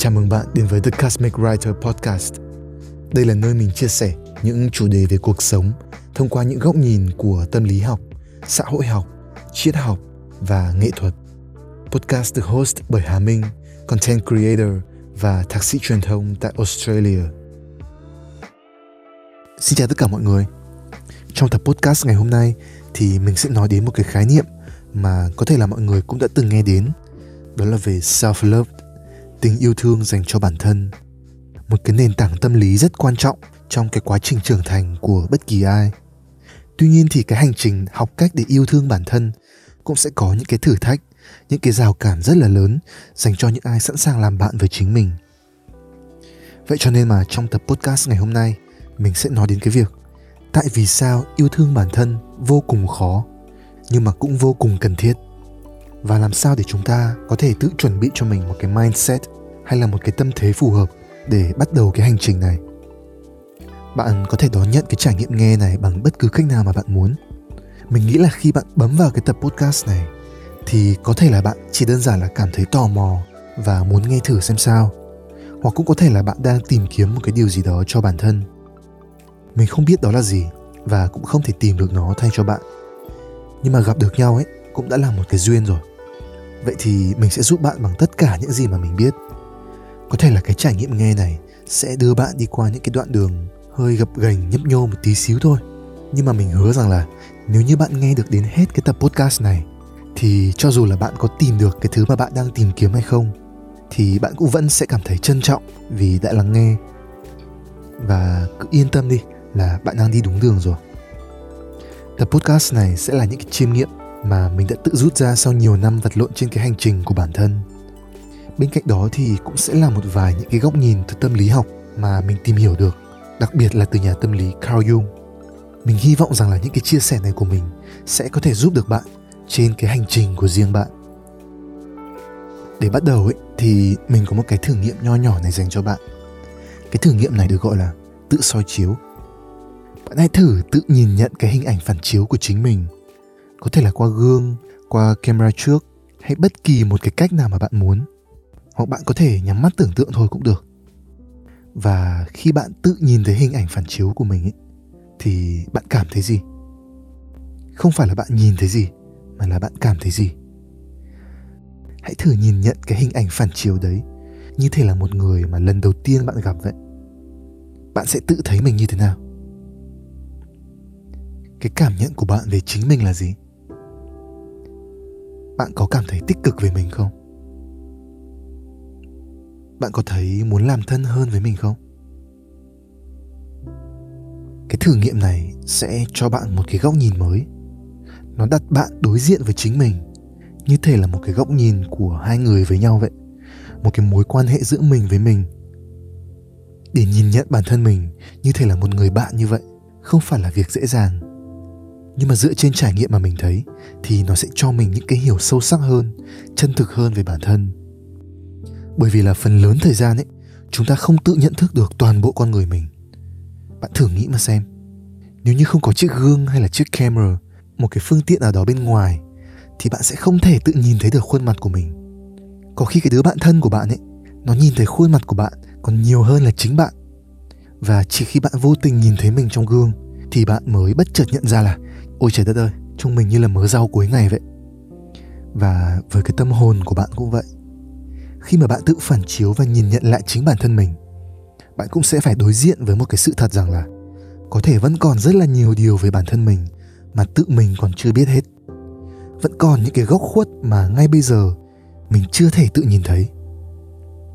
Chào mừng bạn đến với The Cosmic Writer Podcast. Đây là nơi mình chia sẻ những chủ đề về cuộc sống thông qua những góc nhìn của tâm lý học, xã hội học, triết học và nghệ thuật. Podcast được host bởi Hà Minh, content creator và thạc sĩ truyền thông tại Australia. Xin chào tất cả mọi người. Trong tập podcast ngày hôm nay thì mình sẽ nói đến một cái khái niệm mà có thể là mọi người cũng đã từng nghe đến, đó là về self-love tình yêu thương dành cho bản thân. Một cái nền tảng tâm lý rất quan trọng trong cái quá trình trưởng thành của bất kỳ ai. Tuy nhiên thì cái hành trình học cách để yêu thương bản thân cũng sẽ có những cái thử thách, những cái rào cản rất là lớn dành cho những ai sẵn sàng làm bạn với chính mình. Vậy cho nên mà trong tập podcast ngày hôm nay, mình sẽ nói đến cái việc tại vì sao yêu thương bản thân vô cùng khó, nhưng mà cũng vô cùng cần thiết và làm sao để chúng ta có thể tự chuẩn bị cho mình một cái mindset hay là một cái tâm thế phù hợp để bắt đầu cái hành trình này? Bạn có thể đón nhận cái trải nghiệm nghe này bằng bất cứ cách nào mà bạn muốn. Mình nghĩ là khi bạn bấm vào cái tập podcast này, thì có thể là bạn chỉ đơn giản là cảm thấy tò mò và muốn nghe thử xem sao. Hoặc cũng có thể là bạn đang tìm kiếm một cái điều gì đó cho bản thân. Mình không biết đó là gì và cũng không thể tìm được nó thay cho bạn. Nhưng mà gặp được nhau ấy, cũng đã là một cái duyên rồi vậy thì mình sẽ giúp bạn bằng tất cả những gì mà mình biết. Có thể là cái trải nghiệm nghe này sẽ đưa bạn đi qua những cái đoạn đường hơi gập ghềnh, nhấp nhô một tí xíu thôi. Nhưng mà mình hứa rằng là nếu như bạn nghe được đến hết cái tập podcast này, thì cho dù là bạn có tìm được cái thứ mà bạn đang tìm kiếm hay không, thì bạn cũng vẫn sẽ cảm thấy trân trọng vì đã lắng nghe. Và cứ yên tâm đi là bạn đang đi đúng đường rồi. Tập podcast này sẽ là những cái chiêm nghiệm mà mình đã tự rút ra sau nhiều năm vật lộn trên cái hành trình của bản thân. Bên cạnh đó thì cũng sẽ là một vài những cái góc nhìn từ tâm lý học mà mình tìm hiểu được, đặc biệt là từ nhà tâm lý Carl Jung. Mình hy vọng rằng là những cái chia sẻ này của mình sẽ có thể giúp được bạn trên cái hành trình của riêng bạn. Để bắt đầu ấy, thì mình có một cái thử nghiệm nho nhỏ này dành cho bạn. Cái thử nghiệm này được gọi là tự soi chiếu. Bạn hãy thử tự nhìn nhận cái hình ảnh phản chiếu của chính mình có thể là qua gương qua camera trước hay bất kỳ một cái cách nào mà bạn muốn. Hoặc bạn có thể nhắm mắt tưởng tượng thôi cũng được. Và khi bạn tự nhìn thấy hình ảnh phản chiếu của mình ấy, thì bạn cảm thấy gì? Không phải là bạn nhìn thấy gì mà là bạn cảm thấy gì? Hãy thử nhìn nhận cái hình ảnh phản chiếu đấy như thể là một người mà lần đầu tiên bạn gặp vậy. Bạn sẽ tự thấy mình như thế nào? Cái cảm nhận của bạn về chính mình là gì? Bạn có cảm thấy tích cực về mình không? Bạn có thấy muốn làm thân hơn với mình không? Cái thử nghiệm này sẽ cho bạn một cái góc nhìn mới. Nó đặt bạn đối diện với chính mình, như thể là một cái góc nhìn của hai người với nhau vậy. Một cái mối quan hệ giữa mình với mình. Để nhìn nhận bản thân mình như thể là một người bạn như vậy không phải là việc dễ dàng nhưng mà dựa trên trải nghiệm mà mình thấy, thì nó sẽ cho mình những cái hiểu sâu sắc hơn, chân thực hơn về bản thân. Bởi vì là phần lớn thời gian ấy, chúng ta không tự nhận thức được toàn bộ con người mình. Bạn thử nghĩ mà xem, nếu như không có chiếc gương hay là chiếc camera, một cái phương tiện nào đó bên ngoài, thì bạn sẽ không thể tự nhìn thấy được khuôn mặt của mình. Có khi cái đứa bạn thân của bạn ấy, nó nhìn thấy khuôn mặt của bạn còn nhiều hơn là chính bạn. Và chỉ khi bạn vô tình nhìn thấy mình trong gương thì bạn mới bất chợt nhận ra là, ôi trời đất ơi, chúng mình như là mớ rau cuối ngày vậy. Và với cái tâm hồn của bạn cũng vậy. Khi mà bạn tự phản chiếu và nhìn nhận lại chính bản thân mình, bạn cũng sẽ phải đối diện với một cái sự thật rằng là, có thể vẫn còn rất là nhiều điều về bản thân mình mà tự mình còn chưa biết hết. Vẫn còn những cái góc khuất mà ngay bây giờ mình chưa thể tự nhìn thấy.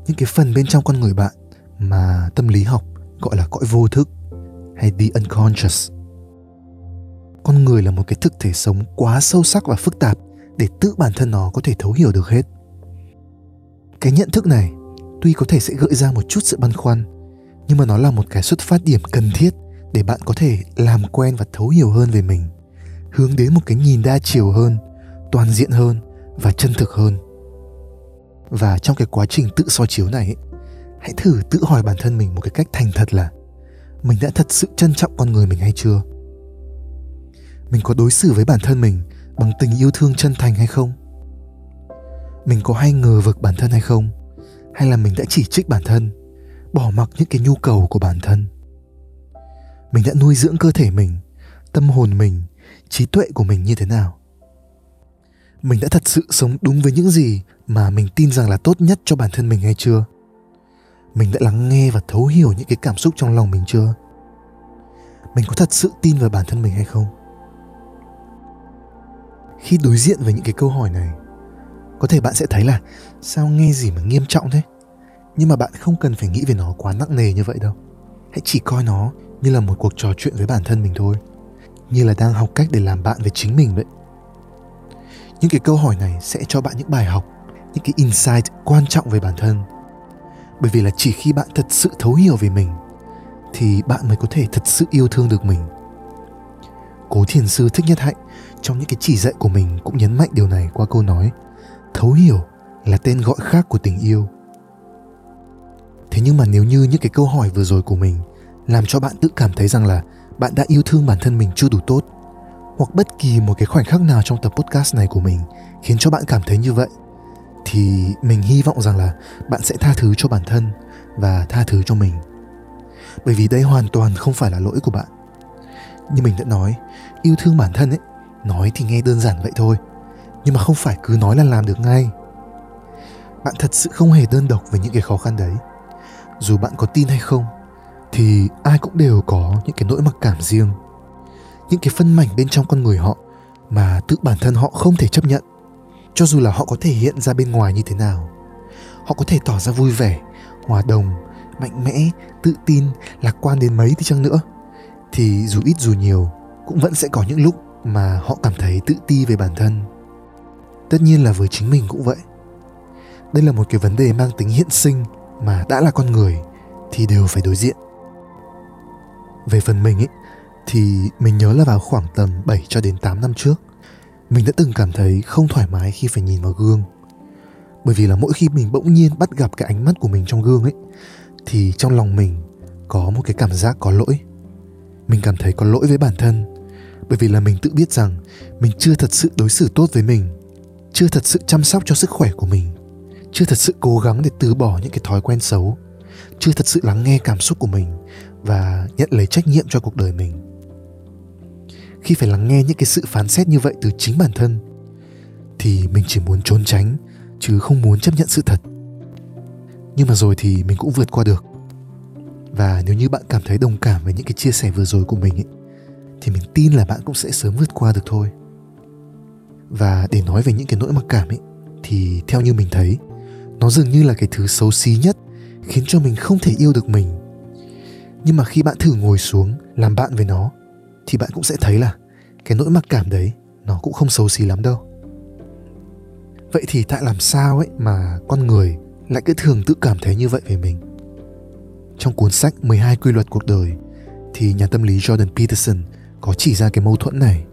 Những cái phần bên trong con người bạn mà tâm lý học gọi là cõi vô thức hay the unconscious con người là một cái thực thể sống quá sâu sắc và phức tạp để tự bản thân nó có thể thấu hiểu được hết. Cái nhận thức này tuy có thể sẽ gợi ra một chút sự băn khoăn nhưng mà nó là một cái xuất phát điểm cần thiết để bạn có thể làm quen và thấu hiểu hơn về mình hướng đến một cái nhìn đa chiều hơn toàn diện hơn và chân thực hơn. Và trong cái quá trình tự soi chiếu này ấy, hãy thử tự hỏi bản thân mình một cái cách thành thật là mình đã thật sự trân trọng con người mình hay chưa? Mình có đối xử với bản thân mình bằng tình yêu thương chân thành hay không? Mình có hay ngờ vực bản thân hay không? Hay là mình đã chỉ trích bản thân, bỏ mặc những cái nhu cầu của bản thân? Mình đã nuôi dưỡng cơ thể mình, tâm hồn mình, trí tuệ của mình như thế nào? Mình đã thật sự sống đúng với những gì mà mình tin rằng là tốt nhất cho bản thân mình hay chưa? Mình đã lắng nghe và thấu hiểu những cái cảm xúc trong lòng mình chưa? Mình có thật sự tin vào bản thân mình hay không? Khi đối diện với những cái câu hỏi này, có thể bạn sẽ thấy là sao nghe gì mà nghiêm trọng thế? Nhưng mà bạn không cần phải nghĩ về nó quá nặng nề như vậy đâu. Hãy chỉ coi nó như là một cuộc trò chuyện với bản thân mình thôi. Như là đang học cách để làm bạn với chính mình vậy. Những cái câu hỏi này sẽ cho bạn những bài học, những cái insight quan trọng về bản thân. Bởi vì là chỉ khi bạn thật sự thấu hiểu về mình, thì bạn mới có thể thật sự yêu thương được mình. Cố thiền sư thích nhất hạnh trong những cái chỉ dạy của mình cũng nhấn mạnh điều này qua câu nói, thấu hiểu là tên gọi khác của tình yêu. Thế nhưng mà nếu như những cái câu hỏi vừa rồi của mình làm cho bạn tự cảm thấy rằng là bạn đã yêu thương bản thân mình chưa đủ tốt, hoặc bất kỳ một cái khoảnh khắc nào trong tập podcast này của mình khiến cho bạn cảm thấy như vậy, thì mình hy vọng rằng là bạn sẽ tha thứ cho bản thân và tha thứ cho mình. Bởi vì đây hoàn toàn không phải là lỗi của bạn. Như mình đã nói, yêu thương bản thân ấy nói thì nghe đơn giản vậy thôi. Nhưng mà không phải cứ nói là làm được ngay. Bạn thật sự không hề đơn độc với những cái khó khăn đấy. Dù bạn có tin hay không, thì ai cũng đều có những cái nỗi mặc cảm riêng. Những cái phân mảnh bên trong con người họ mà tự bản thân họ không thể chấp nhận. Cho dù là họ có thể hiện ra bên ngoài như thế nào, họ có thể tỏ ra vui vẻ, hòa đồng, mạnh mẽ, tự tin, lạc quan đến mấy thì chăng nữa, thì dù ít dù nhiều cũng vẫn sẽ có những lúc mà họ cảm thấy tự ti về bản thân. Tất nhiên là với chính mình cũng vậy. Đây là một cái vấn đề mang tính hiện sinh mà đã là con người thì đều phải đối diện. Về phần mình ấy, thì mình nhớ là vào khoảng tầm 7 cho đến 8 năm trước, mình đã từng cảm thấy không thoải mái khi phải nhìn vào gương. Bởi vì là mỗi khi mình bỗng nhiên bắt gặp cái ánh mắt của mình trong gương ấy, thì trong lòng mình có một cái cảm giác có lỗi. Mình cảm thấy có lỗi với bản thân bởi vì là mình tự biết rằng mình chưa thật sự đối xử tốt với mình chưa thật sự chăm sóc cho sức khỏe của mình chưa thật sự cố gắng để từ bỏ những cái thói quen xấu chưa thật sự lắng nghe cảm xúc của mình và nhận lấy trách nhiệm cho cuộc đời mình. Khi phải lắng nghe những cái sự phán xét như vậy từ chính bản thân thì mình chỉ muốn trốn tránh chứ không muốn chấp nhận sự thật. Nhưng mà rồi thì mình cũng vượt qua được. Và nếu như bạn cảm thấy đồng cảm với những cái chia sẻ vừa rồi của mình ấy, thì mình tin là bạn cũng sẽ sớm vượt qua được thôi. Và để nói về những cái nỗi mặc cảm ấy, thì theo như mình thấy, nó dường như là cái thứ xấu xí nhất khiến cho mình không thể yêu được mình. Nhưng mà khi bạn thử ngồi xuống làm bạn với nó, thì bạn cũng sẽ thấy là cái nỗi mặc cảm đấy nó cũng không xấu xí lắm đâu. Vậy thì tại làm sao ấy mà con người lại cứ thường tự cảm thấy như vậy về mình? Trong cuốn sách 12 quy luật cuộc đời, thì nhà tâm lý Jordan Peterson có chỉ ra cái mâu thuẫn này.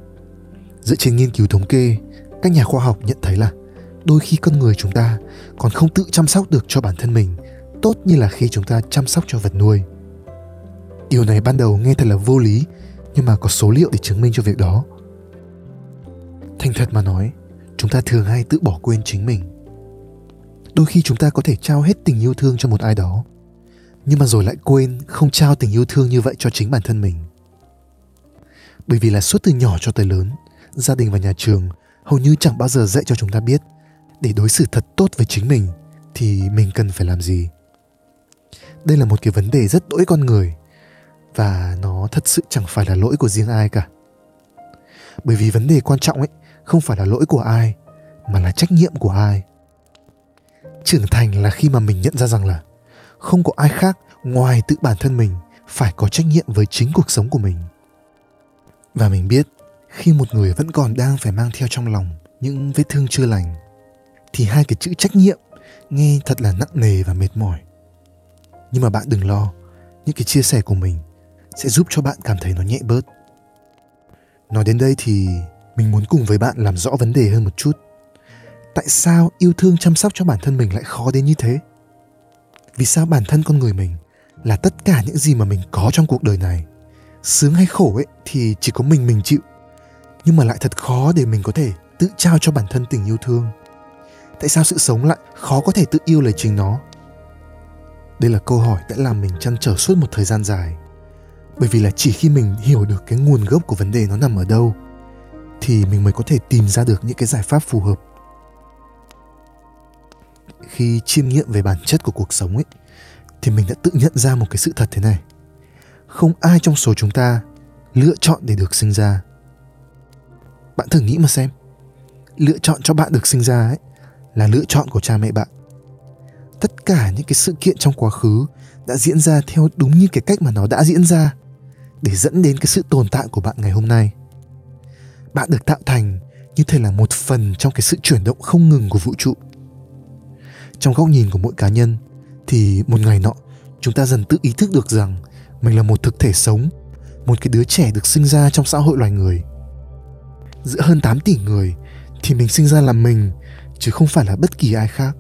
Dựa trên nghiên cứu thống kê, các nhà khoa học nhận thấy là đôi khi con người chúng ta còn không tự chăm sóc được cho bản thân mình tốt như là khi chúng ta chăm sóc cho vật nuôi. Điều này ban đầu nghe thật là vô lý, nhưng mà có số liệu để chứng minh cho việc đó. Thành thật mà nói, chúng ta thường hay tự bỏ quên chính mình. Đôi khi chúng ta có thể trao hết tình yêu thương cho một ai đó, nhưng mà rồi lại quên không trao tình yêu thương như vậy cho chính bản thân mình. Bởi vì là suốt từ nhỏ cho tới lớn, gia đình và nhà trường hầu như chẳng bao giờ dạy cho chúng ta biết. Để đối xử thật tốt với chính mình thì mình cần phải làm gì? Đây là một cái vấn đề rất đỗi con người và nó thật sự chẳng phải là lỗi của riêng ai cả. Bởi vì vấn đề quan trọng ấy không phải là lỗi của ai mà là trách nhiệm của ai. Trưởng thành là khi mà mình nhận ra rằng là không có ai khác ngoài tự bản thân mình phải có trách nhiệm với chính cuộc sống của mình và mình biết, khi một người vẫn còn đang phải mang theo trong lòng những vết thương chưa lành, thì hai cái chữ trách nhiệm nghe thật là nặng nề và mệt mỏi. Nhưng mà bạn đừng lo, những cái chia sẻ của mình sẽ giúp cho bạn cảm thấy nó nhẹ bớt. Nói đến đây thì mình muốn cùng với bạn làm rõ vấn đề hơn một chút. Tại sao yêu thương chăm sóc cho bản thân mình lại khó đến như thế? Vì sao bản thân con người mình là tất cả những gì mà mình có trong cuộc đời này? Sướng hay khổ ấy thì chỉ có mình mình chịu. Nhưng mà lại thật khó để mình có thể tự trao cho bản thân tình yêu thương. Tại sao sự sống lại khó có thể tự yêu lấy chính nó? Đây là câu hỏi đã làm mình chăn trở suốt một thời gian dài. Bởi vì là chỉ khi mình hiểu được cái nguồn gốc của vấn đề nó nằm ở đâu, thì mình mới có thể tìm ra được những cái giải pháp phù hợp. Khi chiêm nghiệm về bản chất của cuộc sống ấy, thì mình đã tự nhận ra một cái sự thật thế này không ai trong số chúng ta lựa chọn để được sinh ra. Bạn thử nghĩ mà xem. Lựa chọn cho bạn được sinh ra ấy là lựa chọn của cha mẹ bạn. Tất cả những cái sự kiện trong quá khứ đã diễn ra theo đúng như cái cách mà nó đã diễn ra để dẫn đến cái sự tồn tại của bạn ngày hôm nay. Bạn được tạo thành như thể là một phần trong cái sự chuyển động không ngừng của vũ trụ. Trong góc nhìn của mỗi cá nhân thì một ngày nọ, chúng ta dần tự ý thức được rằng mình là một thực thể sống, một cái đứa trẻ được sinh ra trong xã hội loài người. Giữa hơn 8 tỷ người thì mình sinh ra là mình, chứ không phải là bất kỳ ai khác.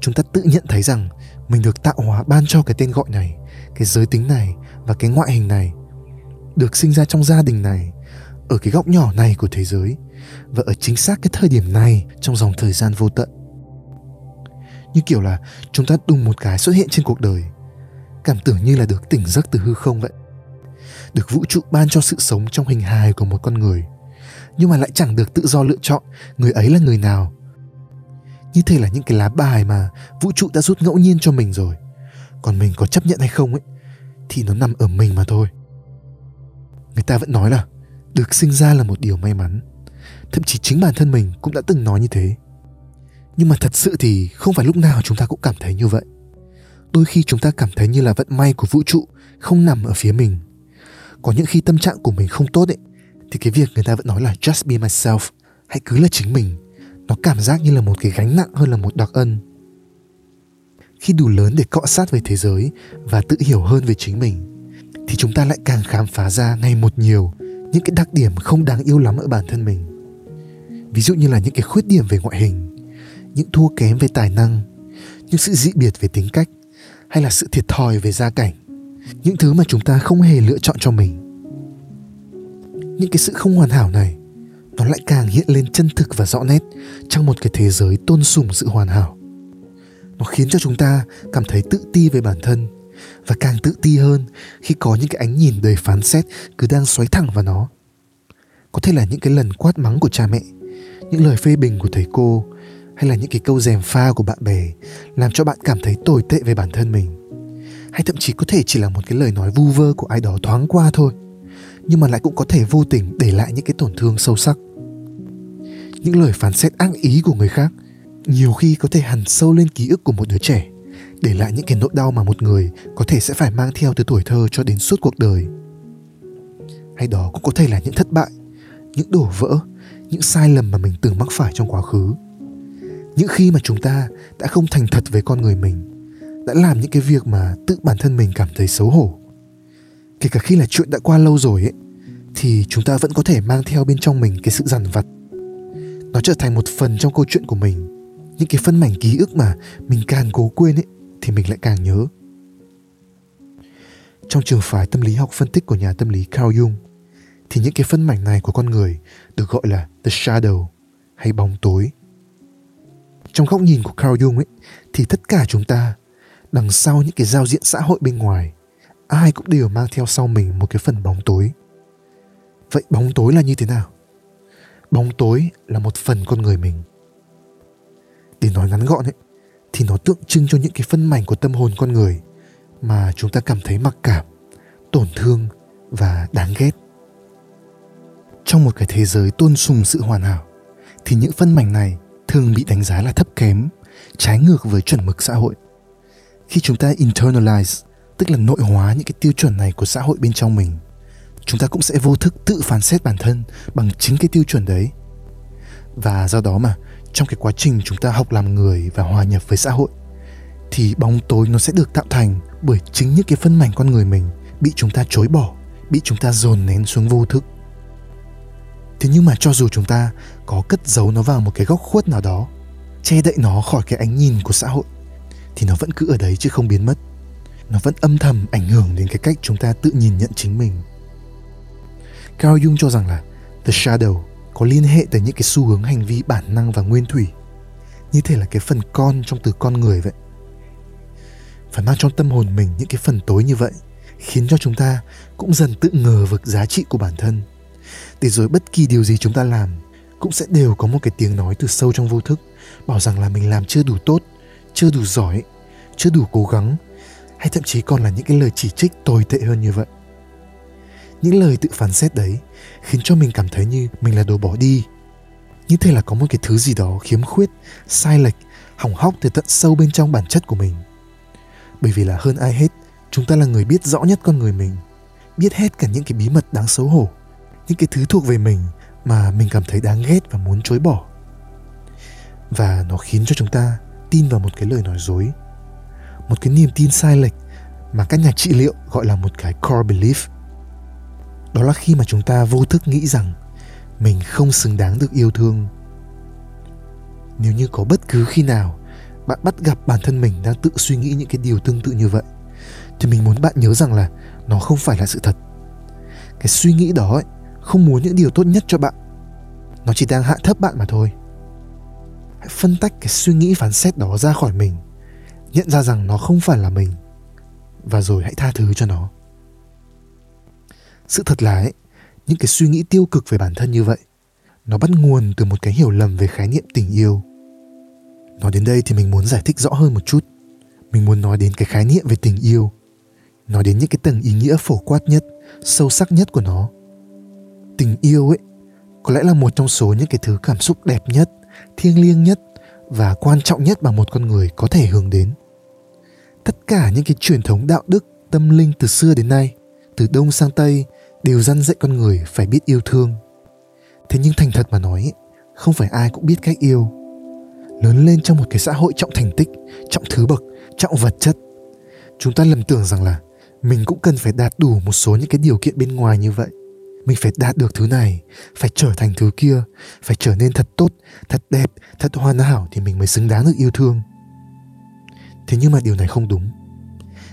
Chúng ta tự nhận thấy rằng mình được tạo hóa ban cho cái tên gọi này, cái giới tính này và cái ngoại hình này, được sinh ra trong gia đình này, ở cái góc nhỏ này của thế giới và ở chính xác cái thời điểm này trong dòng thời gian vô tận. Như kiểu là chúng ta đùng một cái xuất hiện trên cuộc đời cảm tưởng như là được tỉnh giấc từ hư không vậy. Được vũ trụ ban cho sự sống trong hình hài của một con người, nhưng mà lại chẳng được tự do lựa chọn người ấy là người nào. Như thế là những cái lá bài mà vũ trụ đã rút ngẫu nhiên cho mình rồi. Còn mình có chấp nhận hay không ấy, thì nó nằm ở mình mà thôi. Người ta vẫn nói là, được sinh ra là một điều may mắn. Thậm chí chính bản thân mình cũng đã từng nói như thế. Nhưng mà thật sự thì không phải lúc nào chúng ta cũng cảm thấy như vậy đôi khi chúng ta cảm thấy như là vận may của vũ trụ không nằm ở phía mình. Có những khi tâm trạng của mình không tốt ấy, thì cái việc người ta vẫn nói là, just be myself. Hãy cứ là chính mình. Nó cảm giác như là một cái gánh nặng hơn là một đặc ân. Khi đủ lớn để cọ sát với thế giới và tự hiểu hơn về chính mình, thì chúng ta lại càng khám phá ra ngày một nhiều những cái đặc điểm không đáng yêu lắm ở bản thân mình. Ví dụ như là những cái khuyết điểm về ngoại hình, những thua kém về tài năng, những sự dị biệt về tính cách hay là sự thiệt thòi về gia cảnh. Những thứ mà chúng ta không hề lựa chọn cho mình. Những cái sự không hoàn hảo này, nó lại càng hiện lên chân thực và rõ nét trong một cái thế giới tôn sùng sự hoàn hảo. Nó khiến cho chúng ta cảm thấy tự ti về bản thân và càng tự ti hơn khi có những cái ánh nhìn đầy phán xét cứ đang xoáy thẳng vào nó. Có thể là những cái lần quát mắng của cha mẹ, những lời phê bình của thầy cô hay là những cái câu dèm pha của bạn bè làm cho bạn cảm thấy tồi tệ về bản thân mình? Hay thậm chí có thể chỉ là một cái lời nói vu vơ của ai đó thoáng qua thôi, nhưng mà lại cũng có thể vô tình để lại những cái tổn thương sâu sắc? Những lời phán xét ác ý của người khác nhiều khi có thể hằn sâu lên ký ức của một đứa trẻ, để lại những cái nỗi đau mà một người có thể sẽ phải mang theo từ tuổi thơ cho đến suốt cuộc đời. Hay đó cũng có thể là những thất bại, những đổ vỡ, những sai lầm mà mình từng mắc phải trong quá khứ những khi mà chúng ta đã không thành thật với con người mình, đã làm những cái việc mà tự bản thân mình cảm thấy xấu hổ, kể cả khi là chuyện đã qua lâu rồi ấy, thì chúng ta vẫn có thể mang theo bên trong mình cái sự dằn vặt. Nó trở thành một phần trong câu chuyện của mình, những cái phân mảnh ký ức mà mình càng cố quên ấy, thì mình lại càng nhớ. Trong trường phái tâm lý học phân tích của nhà tâm lý Carl Jung, thì những cái phân mảnh này của con người được gọi là the shadow, hay bóng tối trong góc nhìn của Carl Jung ấy, thì tất cả chúng ta, đằng sau những cái giao diện xã hội bên ngoài, ai cũng đều mang theo sau mình một cái phần bóng tối. Vậy bóng tối là như thế nào? Bóng tối là một phần con người mình. Để nói ngắn gọn ấy, thì nó tượng trưng cho những cái phân mảnh của tâm hồn con người mà chúng ta cảm thấy mặc cảm, tổn thương và đáng ghét. Trong một cái thế giới tôn sùng sự hoàn hảo, thì những phân mảnh này thường bị đánh giá là thấp kém, trái ngược với chuẩn mực xã hội. Khi chúng ta internalize, tức là nội hóa những cái tiêu chuẩn này của xã hội bên trong mình, chúng ta cũng sẽ vô thức tự phán xét bản thân bằng chính cái tiêu chuẩn đấy. Và do đó mà, trong cái quá trình chúng ta học làm người và hòa nhập với xã hội, thì bóng tối nó sẽ được tạo thành bởi chính những cái phân mảnh con người mình bị chúng ta chối bỏ, bị chúng ta dồn nén xuống vô thức thế nhưng mà cho dù chúng ta có cất giấu nó vào một cái góc khuất nào đó, che đậy nó khỏi cái ánh nhìn của xã hội, thì nó vẫn cứ ở đấy chứ không biến mất. Nó vẫn âm thầm ảnh hưởng đến cái cách chúng ta tự nhìn nhận chính mình. Carl Jung cho rằng là The Shadow có liên hệ tới những cái xu hướng hành vi bản năng và nguyên thủy. Như thể là cái phần con trong từ con người vậy. Phải mang trong tâm hồn mình những cái phần tối như vậy khiến cho chúng ta cũng dần tự ngờ vực giá trị của bản thân để rồi bất kỳ điều gì chúng ta làm, cũng sẽ đều có một cái tiếng nói từ sâu trong vô thức, bảo rằng là mình làm chưa đủ tốt, chưa đủ giỏi, chưa đủ cố gắng, hay thậm chí còn là những cái lời chỉ trích tồi tệ hơn như vậy. Những lời tự phán xét đấy khiến cho mình cảm thấy như mình là đồ bỏ đi. Như thế là có một cái thứ gì đó khiếm khuyết, sai lệch, hỏng hóc từ tận sâu bên trong bản chất của mình. Bởi vì là hơn ai hết, chúng ta là người biết rõ nhất con người mình, biết hết cả những cái bí mật đáng xấu hổ những cái thứ thuộc về mình mà mình cảm thấy đáng ghét và muốn chối bỏ. Và nó khiến cho chúng ta tin vào một cái lời nói dối một cái niềm tin sai lệch mà các nhà trị liệu gọi là một cái core belief. Đó là khi mà chúng ta vô thức nghĩ rằng mình không xứng đáng được yêu thương. Nếu như có bất cứ khi nào bạn bắt gặp bản thân mình đang tự suy nghĩ những cái điều tương tự như vậy thì mình muốn bạn nhớ rằng là nó không phải là sự thật. Cái suy nghĩ đó ấy, không muốn những điều tốt nhất cho bạn. Nó chỉ đang hạ thấp bạn mà thôi. Hãy phân tách cái suy nghĩ phán xét đó ra khỏi mình nhận ra rằng nó không phải là mình và rồi hãy tha thứ cho nó. Sự thật là ấy, những cái suy nghĩ tiêu cực về bản thân như vậy nó bắt nguồn từ một cái hiểu lầm về khái niệm tình yêu. Nói đến đây thì mình muốn giải thích rõ hơn một chút. Mình muốn nói đến cái khái niệm về tình yêu nói đến những cái tầng ý nghĩa phổ quát nhất sâu sắc nhất của nó tình yêu ấy, có lẽ là một trong số những cái thứ cảm xúc đẹp nhất, thiêng liêng nhất và quan trọng nhất mà một con người có thể hướng đến. Tất cả những cái truyền thống đạo đức, tâm linh từ xưa đến nay, từ đông sang tây, đều dăn dạy con người phải biết yêu thương. Thế nhưng thành thật mà nói không phải ai cũng biết cách yêu. Lớn lên trong một cái xã hội trọng thành tích, trọng thứ bậc, trọng vật chất, chúng ta lầm tưởng rằng là mình cũng cần phải đạt đủ một số những cái điều kiện bên ngoài như vậy mình phải đạt được thứ này phải trở thành thứ kia phải trở nên thật tốt thật đẹp thật hoàn hảo thì mình mới xứng đáng được yêu thương. Thế nhưng mà điều này không đúng.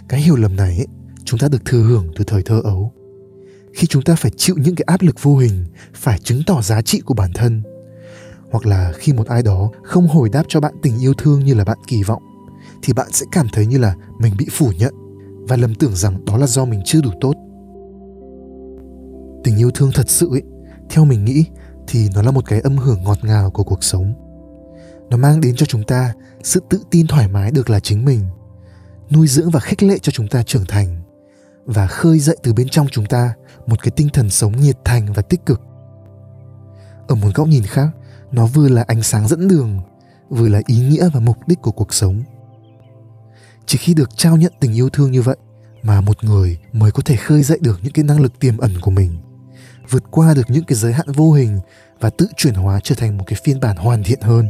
Cái hiểu lầm này ấy, chúng ta được thừa hưởng từ thời thơ ấu. Khi chúng ta phải chịu những cái áp lực vô hình phải chứng tỏ giá trị của bản thân hoặc là khi một ai đó không hồi đáp cho bạn tình yêu thương như là bạn kỳ vọng thì bạn sẽ cảm thấy như là mình bị phủ nhận và lầm tưởng rằng đó là do mình chưa đủ tốt tình yêu thương thật sự ấy, theo mình nghĩ thì nó là một cái âm hưởng ngọt ngào của cuộc sống. Nó mang đến cho chúng ta sự tự tin thoải mái được là chính mình, nuôi dưỡng và khích lệ cho chúng ta trưởng thành, và khơi dậy từ bên trong chúng ta một cái tinh thần sống nhiệt thành và tích cực. Ở một góc nhìn khác, nó vừa là ánh sáng dẫn đường, vừa là ý nghĩa và mục đích của cuộc sống. Chỉ khi được trao nhận tình yêu thương như vậy mà một người mới có thể khơi dậy được những cái năng lực tiềm ẩn của mình vượt qua được những cái giới hạn vô hình và tự chuyển hóa trở thành một cái phiên bản hoàn thiện hơn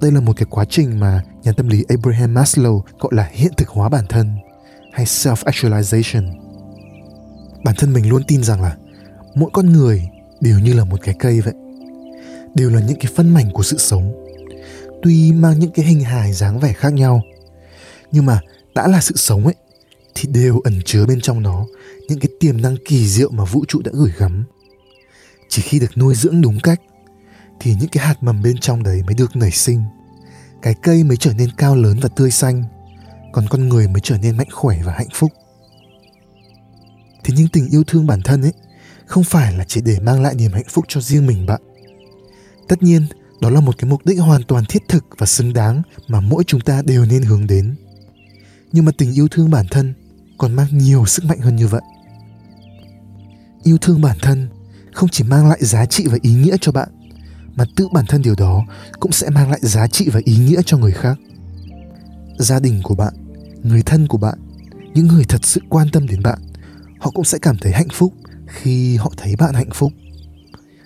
đây là một cái quá trình mà nhà tâm lý Abraham Maslow gọi là hiện thực hóa bản thân hay self-actualization. Bản thân mình luôn tin rằng là mỗi con người đều như là một cái cây vậy. Đều là những cái phân mảnh của sự sống. Tuy mang những cái hình hài dáng vẻ khác nhau, nhưng mà đã là sự sống ấy thì đều ẩn chứa bên trong nó những cái tiềm năng kỳ diệu mà vũ trụ đã gửi gắm. Chỉ khi được nuôi dưỡng đúng cách, thì những cái hạt mầm bên trong đấy mới được nảy sinh. Cái cây mới trở nên cao lớn và tươi xanh, còn con người mới trở nên mạnh khỏe và hạnh phúc thế nhưng tình yêu thương bản thân ấy, không phải là chỉ để mang lại niềm hạnh phúc cho riêng mình bạn tất nhiên, đó là một cái mục đích hoàn toàn thiết thực và xứng đáng mà mỗi chúng ta đều nên hướng đến nhưng mà tình yêu thương bản thân còn mang nhiều sức mạnh hơn như vậy yêu thương bản thân không chỉ mang lại giá trị và ý nghĩa cho bạn, mà tự bản thân điều đó cũng sẽ mang lại giá trị và ý nghĩa cho người khác. Gia đình của bạn, người thân của bạn, những người thật sự quan tâm đến bạn, họ cũng sẽ cảm thấy hạnh phúc khi họ thấy bạn hạnh phúc.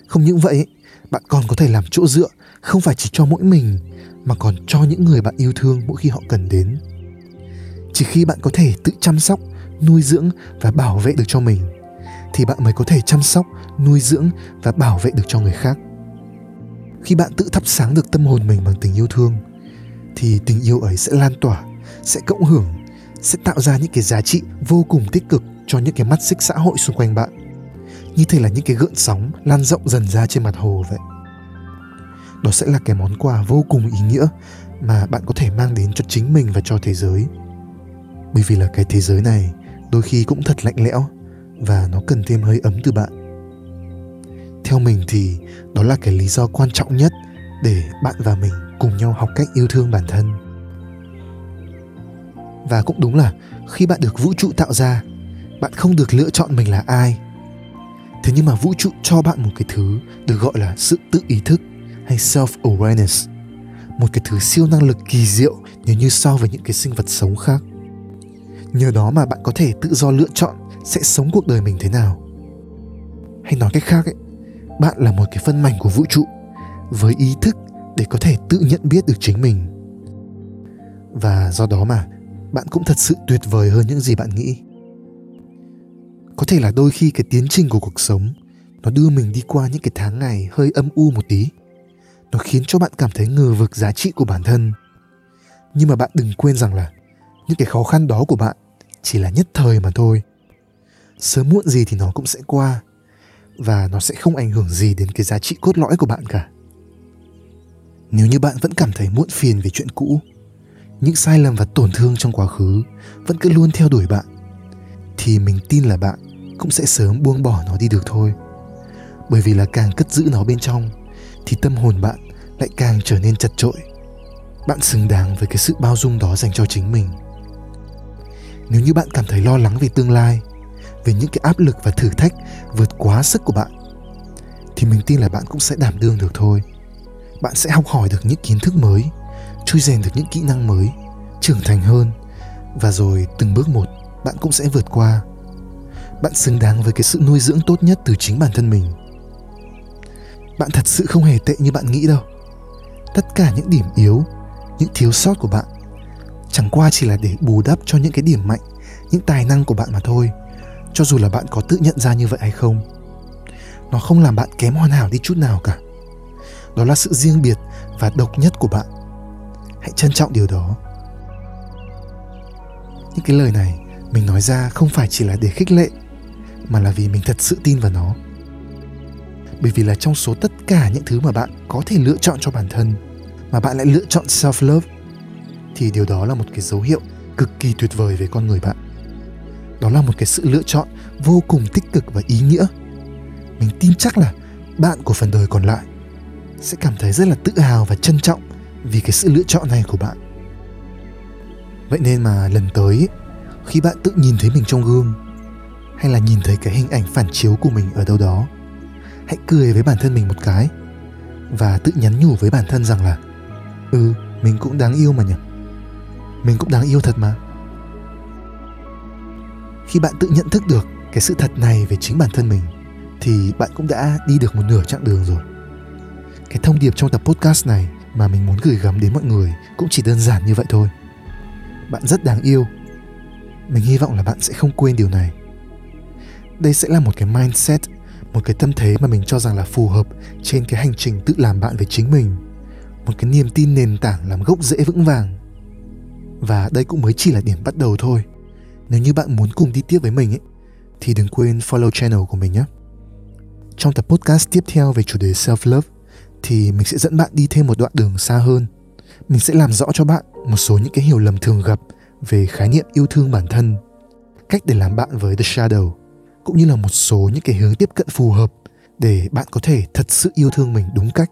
Không những vậy, bạn còn có thể làm chỗ dựa không phải chỉ cho mỗi mình, mà còn cho những người bạn yêu thương mỗi khi họ cần đến. Chỉ khi bạn có thể tự chăm sóc, nuôi dưỡng và bảo vệ được cho mình thì bạn mới có thể chăm sóc, nuôi dưỡng và bảo vệ được cho người khác. Khi bạn tự thắp sáng được tâm hồn mình bằng tình yêu thương, thì tình yêu ấy sẽ lan tỏa, sẽ cộng hưởng, sẽ tạo ra những cái giá trị vô cùng tích cực cho những cái mắt xích xã hội xung quanh bạn. Như thể là những cái gợn sóng lan rộng dần ra trên mặt hồ vậy. Đó sẽ là cái món quà vô cùng ý nghĩa mà bạn có thể mang đến cho chính mình và cho thế giới. Bởi vì là cái thế giới này đôi khi cũng thật lạnh lẽo và nó cần thêm hơi ấm từ bạn. Theo mình thì đó là cái lý do quan trọng nhất để bạn và mình cùng nhau học cách yêu thương bản thân. Và cũng đúng là khi bạn được vũ trụ tạo ra, bạn không được lựa chọn mình là ai. Thế nhưng mà vũ trụ cho bạn một cái thứ được gọi là sự tự ý thức hay self awareness một cái thứ siêu năng lực kỳ diệu nếu như so với những cái sinh vật sống khác. Nhờ đó mà bạn có thể tự do lựa chọn sẽ sống cuộc đời mình thế nào? Hay nói cách khác ấy, bạn là một cái phân mảnh của vũ trụ với ý thức để có thể tự nhận biết được chính mình. Và do đó mà, bạn cũng thật sự tuyệt vời hơn những gì bạn nghĩ. Có thể là đôi khi cái tiến trình của cuộc sống, nó đưa mình đi qua những cái tháng ngày hơi âm u một tí. Nó khiến cho bạn cảm thấy ngờ vực giá trị của bản thân. Nhưng mà bạn đừng quên rằng là những cái khó khăn đó của bạn chỉ là nhất thời mà thôi sớm muộn gì thì nó cũng sẽ qua, và nó sẽ không ảnh hưởng gì đến cái giá trị cốt lõi của bạn cả. Nếu như bạn vẫn cảm thấy muộn phiền về chuyện cũ, những sai lầm và tổn thương trong quá khứ vẫn cứ luôn theo đuổi bạn, thì mình tin là bạn cũng sẽ sớm buông bỏ nó đi được thôi. Bởi vì là càng cất giữ nó bên trong, thì tâm hồn bạn lại càng trở nên chật trội bạn xứng đáng với cái sự bao dung đó dành cho chính mình. Nếu như bạn cảm thấy lo lắng về tương lai về những cái áp lực và thử thách vượt quá sức của bạn, thì mình tin là bạn cũng sẽ đảm đương được thôi. Bạn sẽ học hỏi được những kiến thức mới, chui rèn được những kỹ năng mới, trưởng thành hơn, và rồi từng bước một, bạn cũng sẽ vượt qua. Bạn xứng đáng với cái sự nuôi dưỡng tốt nhất từ chính bản thân mình. Bạn thật sự không hề tệ như bạn nghĩ đâu. Tất cả những điểm yếu, những thiếu sót của bạn, chẳng qua chỉ là để bù đắp cho những cái điểm mạnh, những tài năng của bạn mà thôi cho dù là bạn có tự nhận ra như vậy hay không, nó không làm bạn kém hoàn hảo đi chút nào cả. Đó là sự riêng biệt và độc nhất của bạn. Hãy trân trọng điều đó. Những cái lời này mình nói ra không phải chỉ là để khích lệ, mà là vì mình thật sự tin vào nó. Bởi vì là trong số tất cả những thứ mà bạn có thể lựa chọn cho bản thân, mà bạn lại lựa chọn self love thì điều đó là một cái dấu hiệu cực kỳ tuyệt vời về con người bạn đó là một cái sự lựa chọn vô cùng tích cực và ý nghĩa. Mình tin chắc là bạn của phần đời còn lại sẽ cảm thấy rất là tự hào và trân trọng vì cái sự lựa chọn này của bạn. Vậy nên mà lần tới, khi bạn tự nhìn thấy mình trong gương, hay là nhìn thấy cái hình ảnh phản chiếu của mình ở đâu đó, hãy cười với bản thân mình một cái và tự nhắn nhủ với bản thân rằng là ừ mình cũng đáng yêu mà nhỉ? Mình cũng đáng yêu thật mà khi bạn tự nhận thức được cái sự thật này về chính bản thân mình, thì bạn cũng đã đi được một nửa chặng đường rồi. Cái thông điệp trong tập podcast này mà mình muốn gửi gắm đến mọi người cũng chỉ đơn giản như vậy thôi. Bạn rất đáng yêu. Mình hy vọng là bạn sẽ không quên điều này. Đây sẽ là một cái mindset, một cái tâm thế mà mình cho rằng là phù hợp trên cái hành trình tự làm bạn với chính mình, một cái niềm tin nền tảng làm gốc rễ vững vàng. Và đây cũng mới chỉ là điểm bắt đầu thôi nếu như bạn muốn cùng đi tiếp với mình ấy, thì đừng quên follow channel của mình nhé. Trong tập podcast tiếp theo về chủ đề self love thì mình sẽ dẫn bạn đi thêm một đoạn đường xa hơn. Mình sẽ làm rõ cho bạn một số những cái hiểu lầm thường gặp về khái niệm yêu thương bản thân, cách để làm bạn với the shadow, cũng như là một số những cái hướng tiếp cận phù hợp để bạn có thể thật sự yêu thương mình đúng cách.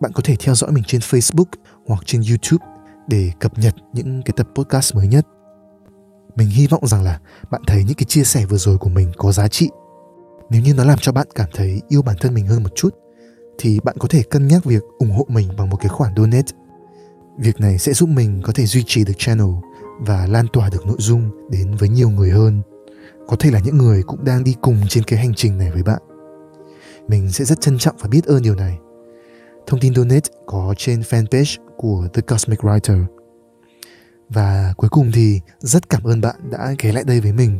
Bạn có thể theo dõi mình trên facebook hoặc trên youtube để cập nhật những cái tập podcast mới nhất mình hy vọng rằng là bạn thấy những cái chia sẻ vừa rồi của mình có giá trị. Nếu như nó làm cho bạn cảm thấy yêu bản thân mình hơn một chút, thì bạn có thể cân nhắc việc ủng hộ mình bằng một cái khoản donate. Việc này sẽ giúp mình có thể duy trì được channel và lan tỏa được nội dung đến với nhiều người hơn. Có thể là những người cũng đang đi cùng trên cái hành trình này với bạn. Mình sẽ rất trân trọng và biết ơn điều này. Thông tin donate có trên fanpage của The Cosmic Writer và cuối cùng thì rất cảm ơn bạn đã ghé lại đây với mình.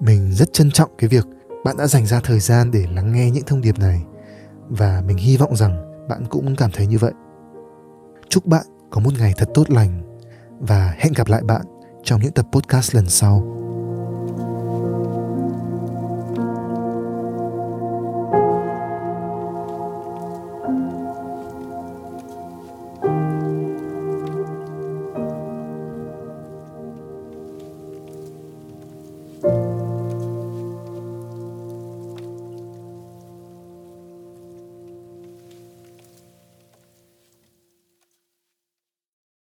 Mình rất trân trọng cái việc bạn đã dành ra thời gian để lắng nghe những thông điệp này. Và mình hy vọng rằng bạn cũng cảm thấy như vậy. Chúc bạn có một ngày thật tốt lành và hẹn gặp lại bạn trong những tập podcast lần sau.